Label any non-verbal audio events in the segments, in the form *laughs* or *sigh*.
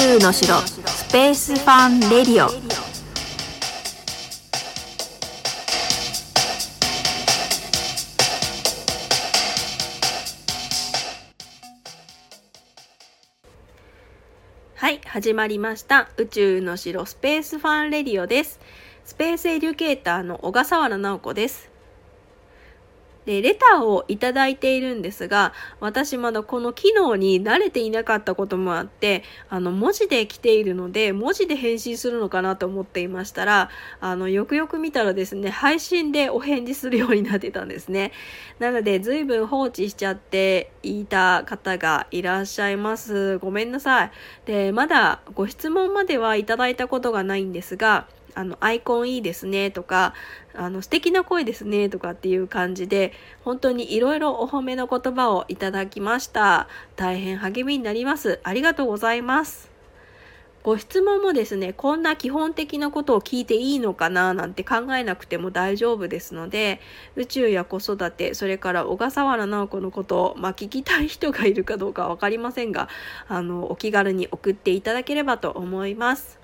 宙の城スペースファンレディオ。はい始まりました。宇宙の城スペースファンレディオです。スペースエデュケーターの小笠原直子です。で、レターをいただいているんですが、私まだこの機能に慣れていなかったこともあって、あの、文字で来ているので、文字で返信するのかなと思っていましたら、あの、よくよく見たらですね、配信でお返事するようになってたんですね。なので、随分放置しちゃっていた方がいらっしゃいます。ごめんなさい。で、まだご質問まではいただいたことがないんですが、あの、アイコンいいですねとか、あの、素敵な声ですねとかっていう感じで、本当にいろいろお褒めの言葉をいただきました。大変励みになります。ありがとうございます。ご質問もですね、こんな基本的なことを聞いていいのかななんて考えなくても大丈夫ですので、宇宙や子育て、それから小笠原直子のことを、まあ、聞きたい人がいるかどうかわかりませんが、あの、お気軽に送っていただければと思います。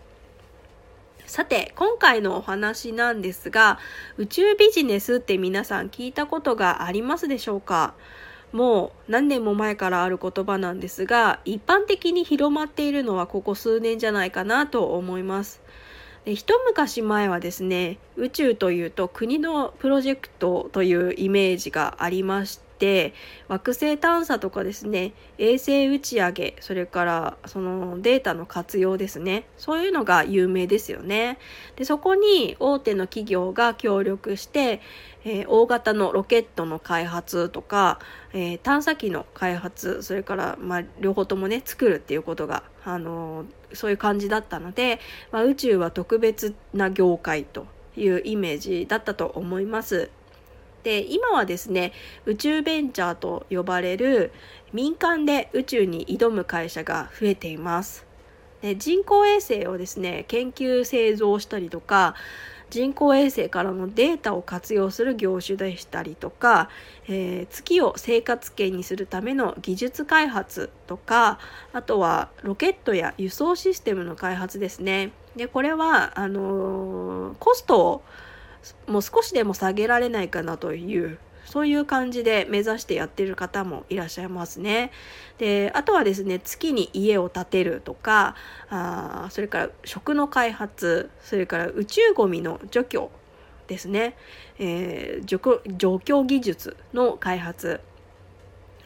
さて、今回のお話なんですが、宇宙ビジネスって皆さん聞いたことがありますでしょうか？もう何年も前からある言葉なんですが、一般的に広まっているのはここ数年じゃないかなと思います。で一昔前はですね宇宙というと国のプロジェクトというイメージがありまして惑星探査とかですね衛星打ち上げそれからそのデータの活用ですねそういうのが有名ですよねでそこに大手の企業が協力して、えー、大型のロケットの開発とか、えー、探査機の開発それから、まあ、両方ともね作るっていうことが、あのー、そういう感じだったので、まあ、宇宙は特別な業界というイメージだったと思います。で今はですね宇宙ベンチャーと呼ばれる民間で宇宙に挑む会社が増えています。で人工衛星をですね研究製造したりとか人工衛星からのデータを活用する業種でしたりとか、えー、月を生活圏にするための技術開発とかあとはロケットや輸送システムの開発ですね。でこれはあのー、コストをもう少しでも下げられないかなというそういう感じで目指してやってる方もいらっしゃいますね。であとはですね月に家を建てるとかあそれから食の開発それから宇宙ゴミの除去ですね、えー、除除去技術の開発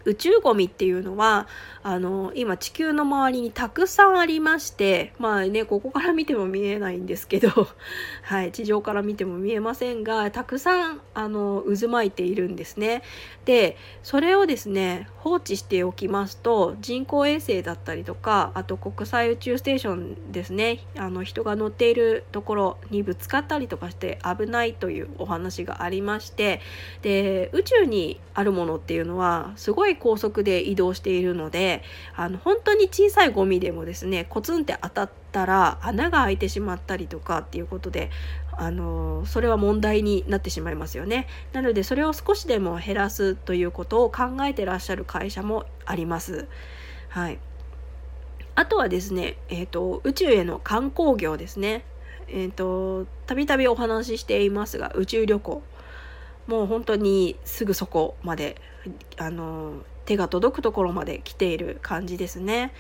宇宙ゴミっていうのはあの今地球の周りにたくさんありましてまあねここから見ても見えないんですけど *laughs* はい地上から見ても見えませんがたくさんあの渦巻いているんですね。でそれをですね放置しておきますと人工衛星だったりとかあと国際宇宙ステーションですねあの人が乗っているところにぶつかったりとかして危ないというお話がありましてで宇宙にあるものっていうのはすごい高速で移動しているのであの本当に小さいゴミでもですねコツンって当たったら穴が開いてしまったりとかっていうことであのそれは問題になってしまいますよね。なのでそれを少しでも減らすということを考えてらっしゃる会社もあります。はい。あとはですね、えーと、宇宙への観光業ですね。えっ、とたびたびお話ししていますが宇宙旅行。もう本当にすぐそこまであの手が届くところまで来ている感じですね。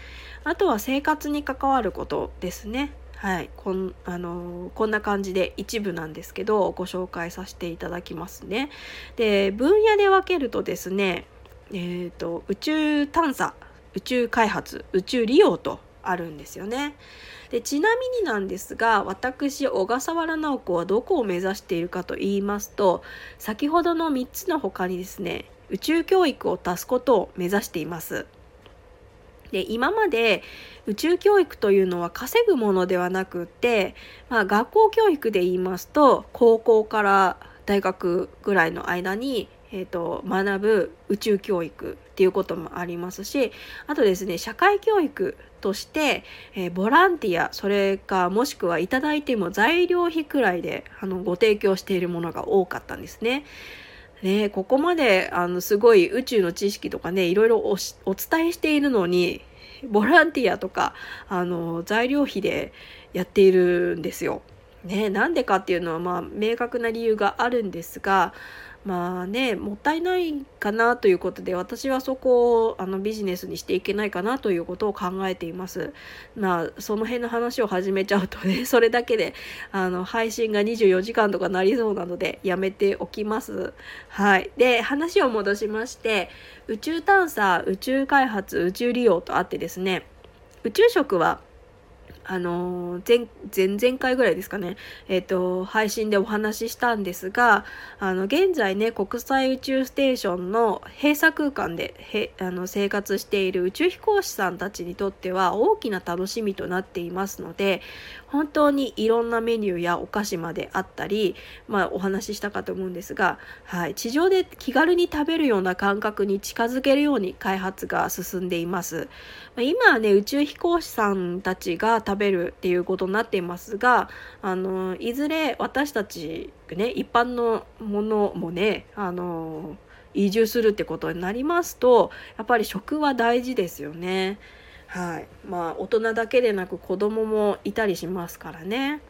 あとは生活に関わることですね。はい、こんあのこんな感じで一部なんですけどご紹介させていただきますね。で分野で分けるとですね、えーと宇宙探査宇宙開発宇宙利用とあるんですよね。でちなみになんですが私小笠原直子はどこを目指しているかと言いますと先ほどの3つの他にですね宇宙教育を足すことを目指しています。で今まで宇宙教育というのは稼ぐものではなくって、まあ、学校教育で言いますと高校から大学ぐらいの間にえーと、学ぶ宇宙教育っていうこともありますしあとですね社会教育として、えー、ボランティアそれかもしくはいただいても材料費くらいであのご提供しているものが多かったんですね。ねここまであのすごい宇宙の知識とかねいろいろお伝えしているのにボランティアとかあの材料費でやっているんですよ。ね、なんでかっていうのはまあ明確な理由があるんですがまあねもったいないかなということで私はそこをあのビジネスにしていけないかなということを考えています。まあその辺の話を始めちゃうとね *laughs* それだけであの配信が24時間とかなりそうなのでやめておきます。はい、で話を戻しまして宇宙探査宇宙開発宇宙利用とあってですね宇宙食はあの前前々回ぐらいですかね、えっ、と配信でお話ししたんですがあの現在ね国際宇宙ステーションの閉鎖空間でへあの生活している宇宙飛行士さんたちにとっては大きな楽しみとなっていますので本当にいろんなメニューやお菓子まであったり、まあ、お話ししたかと思うんですが、はい、地上で気軽に食べるような感覚に近づけるように開発が進んでいます。ま今はね宇宙飛行士さんたちが食べるっていうことになっていますがあのいずれ私たちね一般のものもねあの移住するってことになりますとやっぱり食は大事ですよね。はいまあ大人だけでなく子供もいたりしますからね。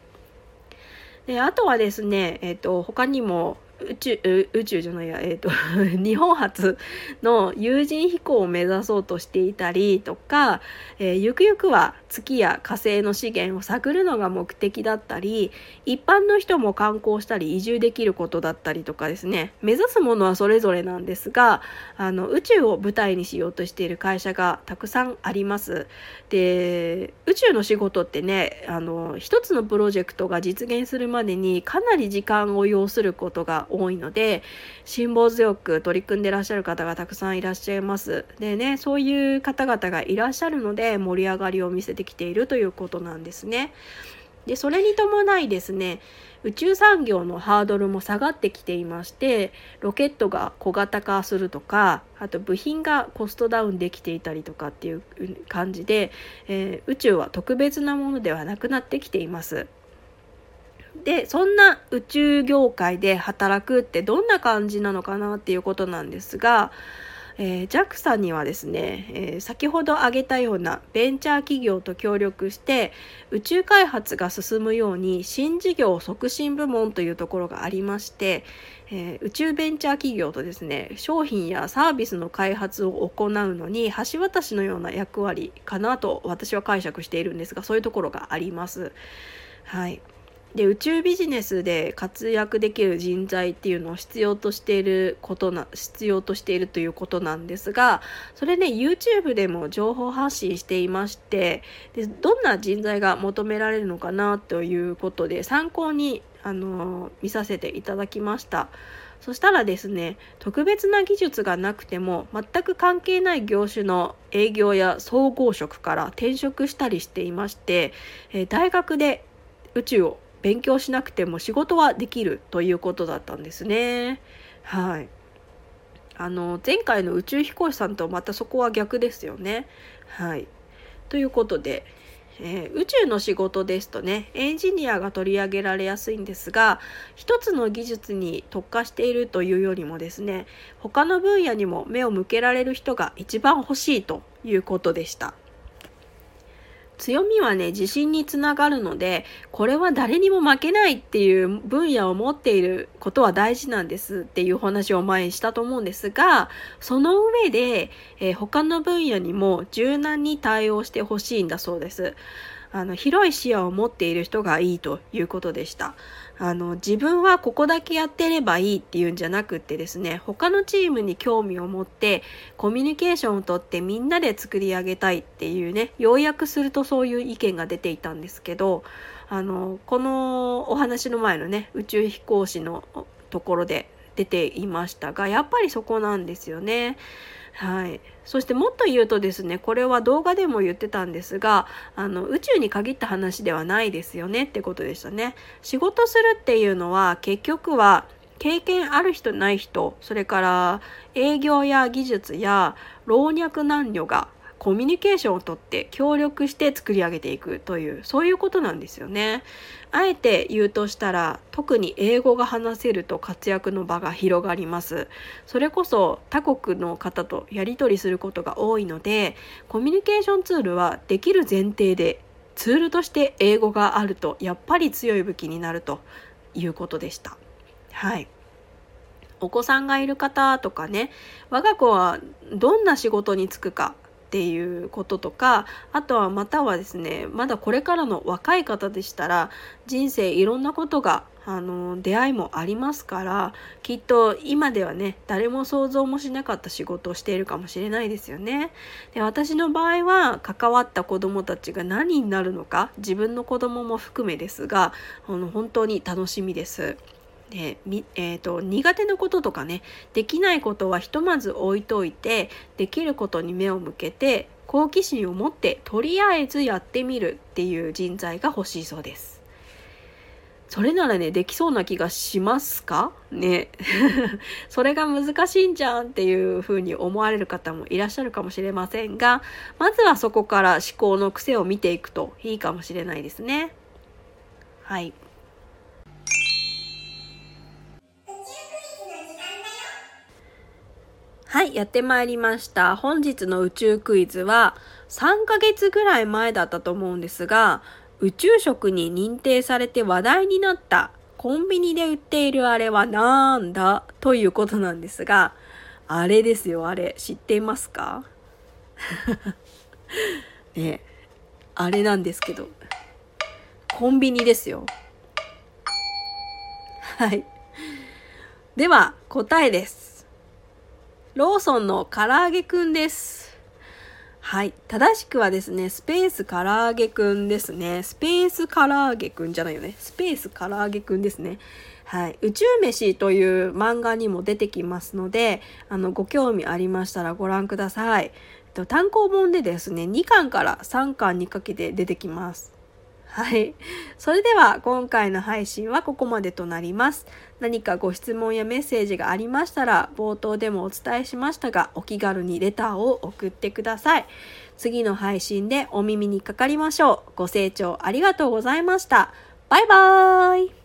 であとはですね、えーと、他にも宇宙宇宙じゃないや、えーと *laughs* 日本初の有人飛行を目指そうとしていたりとか、えー、ゆくゆくは月や火星の資源を探るのが目的だったり一般の人も観光したり移住できることだったりとかですね目指すものはそれぞれなんですがあの宇宙を舞台にしようとしている会社がたくさんあります。で宇宙の仕事ってねあの一つのプロジェクトが実現するまでにかなり時間を要することが多いので辛抱強く取り組んでらっしゃる方がたくさんいらっしゃいます。でねそういう方々がいらっしゃるので盛り上がりを見せてきているということなんですね。でそれに伴いですね宇宙産業のハードルも下がってきていましてロケットが小型化するとかあと部品がコストダウンできていたりとかっていう感じで、えー、宇宙は特別なものではなくなってきています。でそんな宇宙業界で働くってどんな感じなのかなっていうことなんですが、えー、JAXA にはですね、えー、先ほど挙げたようなベンチャー企業と協力して宇宙開発が進むように新事業促進部門というところがありまして、えー、宇宙ベンチャー企業とですね商品やサービスの開発を行うのに橋渡しのような役割かなと私は解釈しているんですがそういうところがあります。はいで宇宙ビジネスで活躍できる人材っていうのを必要としていることな必要としているということなんですがそれね YouTube でも情報発信していましてでどんな人材が求められるのかなということで参考にあの見させていただきました。そしたらですね特別な技術がなくても全く関係ない業種の営業や総合職から転職したりしていまして、え大学で宇宙を勉強しなくても仕事はできるということだったんですね。はい。あの前回の宇宙飛行士さんとまたそこは逆ですよね。はい。ということで、えー、宇宙の仕事ですとねエンジニアが取り上げられやすいんですが一つの技術に特化しているというよりもですね他の分野にも目を向けられる人が一番欲しいということでした。強みはね、自信につながるので、これは誰にも負けないっていう分野を持っていることは大事なんですっていう話を前にしたと思うんですが、その上で、えー、他の分野にも柔軟に対応してほしいんだそうです。あの広い視野を持っている人がいいということでした。あの自分はここだけやってればいいっていうんじゃなくってですね他のチームに興味を持ってコミュニケーションをとってみんなで作り上げたいっていうね要約するとそういう意見が出ていたんですけどあのこのお話の前のね宇宙飛行士のところで出ていましたがやっぱりそこなんですよね。はい、そしてもっと言うとですねこれは動画でも言ってたんですがあの宇宙に限った話ではないですよねってことでしたね。仕事するっていうのは結局は経験ある人ない人それから営業や技術や老若男女がコミュニケーションをとって協力して作り上げていくというそういうことなんですよね。あえて言うとしたら特に英語が話せると活躍の場が広がります。それこそ他国の方とやり取りすることが多いのでコミュニケーションツールはできる前提でツールとして英語があるとやっぱり強い武器になるということでした。はい。お子さんがいる方とかね我が子はどんな仕事に就くかっていうこととかあとはまたはですねまだこれからの若い方でしたら人生いろんなことがあの出会いもありますからきっと今ではね誰も想像もしなかった仕事をしているかもしれないですよね。で私の場合は関わった子どもたちが何になるのか自分の子供も含めですがあの本当に楽しみです。でえーと、苦手なこととかねできないことはひとまず置いといてできることに目を向けて好奇心を持ってとりあえずやってみるっていう人材が欲しいそうです。それならねできそうな気がしますか？ね *laughs* それが難しいんじゃんっていうふうに思われる方もいらっしゃるかもしれませんがまずはそこから思考の癖を見ていくといいかもしれないですね。はい。はい、やってまいりました。本日の宇宙クイズは3ヶ月ぐらい前だったと思うんですが、宇宙食に認定されて話題になったコンビニで売っているあれはなんだということなんですが、あれですよ、あれ。知っていますか？*laughs* ねあれなんですけど。コンビニですよ。はい。では、答えです。ローソンの唐揚げくんです。はい。正しくはですね、スペース唐揚げくんですね。スペース唐揚げくんじゃないよね。スペース唐揚げくんですね。はい。宇宙飯という漫画にも出てきますので、あの、ご興味ありましたらご覧ください。単行本でですね、2巻から3巻にかけて出てきます。はい。それでは今回の配信はここまでとなります。何かご質問やメッセージがありましたら冒頭でもお伝えしましたがお気軽にレターを送ってください。次の配信でお耳にかかりましょう。ご清聴ありがとうございました。バイバーイ